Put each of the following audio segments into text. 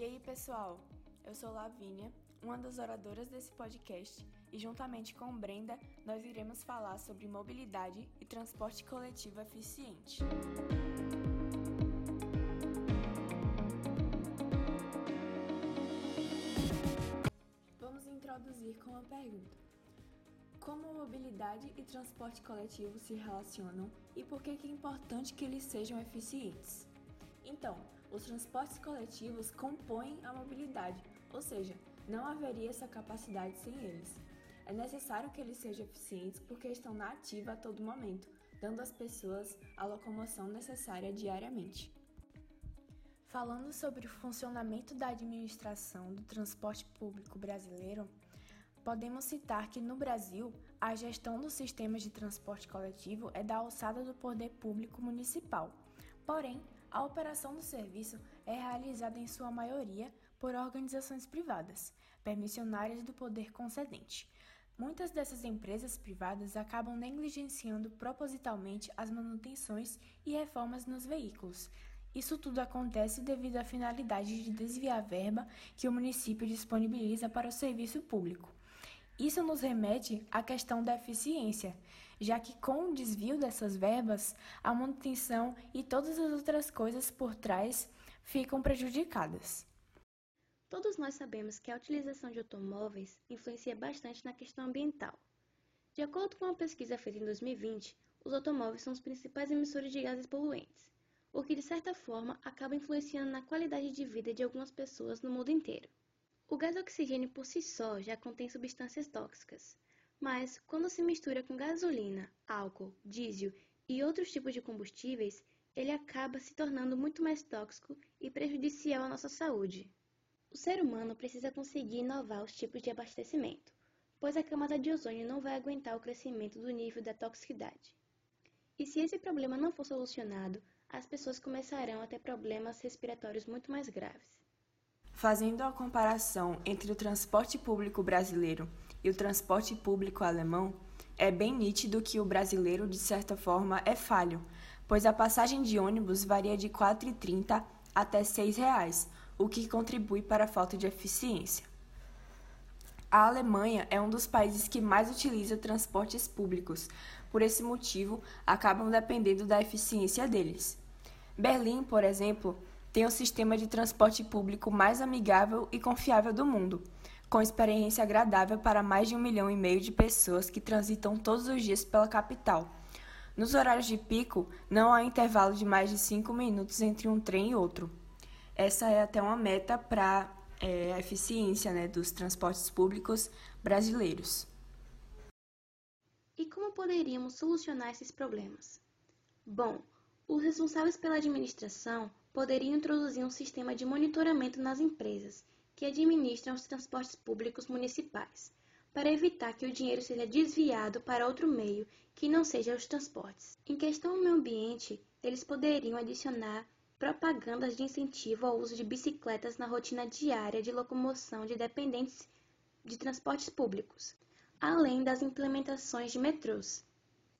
E aí, pessoal? Eu sou Lavínia, uma das oradoras desse podcast, e juntamente com Brenda, nós iremos falar sobre mobilidade e transporte coletivo eficiente. Vamos introduzir com uma pergunta. Como mobilidade e transporte coletivo se relacionam e por que é importante que eles sejam eficientes? Então, os transportes coletivos compõem a mobilidade, ou seja, não haveria essa capacidade sem eles. É necessário que eles sejam eficientes porque estão na ativa a todo momento, dando às pessoas a locomoção necessária diariamente. Falando sobre o funcionamento da administração do transporte público brasileiro, podemos citar que no Brasil a gestão dos sistemas de transporte coletivo é da alçada do poder público municipal. Porém, a operação do serviço é realizada em sua maioria por organizações privadas, permissionárias do poder concedente. Muitas dessas empresas privadas acabam negligenciando propositalmente as manutenções e reformas nos veículos. Isso tudo acontece devido à finalidade de desviar verba que o município disponibiliza para o serviço público. Isso nos remete à questão da eficiência, já que com o desvio dessas verbas, a manutenção e todas as outras coisas por trás ficam prejudicadas. Todos nós sabemos que a utilização de automóveis influencia bastante na questão ambiental. De acordo com uma pesquisa feita em 2020, os automóveis são os principais emissores de gases poluentes, o que de certa forma acaba influenciando na qualidade de vida de algumas pessoas no mundo inteiro. O gás oxigênio por si só já contém substâncias tóxicas, mas quando se mistura com gasolina, álcool, diesel e outros tipos de combustíveis, ele acaba se tornando muito mais tóxico e prejudicial à nossa saúde. O ser humano precisa conseguir inovar os tipos de abastecimento, pois a camada de ozônio não vai aguentar o crescimento do nível da toxicidade. E se esse problema não for solucionado, as pessoas começarão a ter problemas respiratórios muito mais graves. Fazendo a comparação entre o transporte público brasileiro e o transporte público alemão, é bem nítido que o brasileiro, de certa forma, é falho, pois a passagem de ônibus varia de R$ 4,30 até R$ 6,00, o que contribui para a falta de eficiência. A Alemanha é um dos países que mais utiliza transportes públicos, por esse motivo, acabam dependendo da eficiência deles. Berlim, por exemplo, tem o sistema de transporte público mais amigável e confiável do mundo, com experiência agradável para mais de um milhão e meio de pessoas que transitam todos os dias pela capital. Nos horários de pico, não há intervalo de mais de cinco minutos entre um trem e outro. Essa é até uma meta para é, a eficiência né, dos transportes públicos brasileiros. E como poderíamos solucionar esses problemas? Bom, os responsáveis pela administração poderiam introduzir um sistema de monitoramento nas empresas que administram os transportes públicos municipais, para evitar que o dinheiro seja desviado para outro meio que não seja os transportes. Em questão ao meio ambiente, eles poderiam adicionar propagandas de incentivo ao uso de bicicletas na rotina diária de locomoção de dependentes de transportes públicos, além das implementações de metrôs.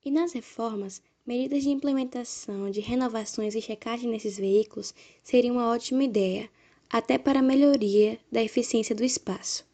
E nas reformas, medidas de implementação de renovações e checagem nesses veículos seria uma ótima ideia, até para a melhoria da eficiência do espaço.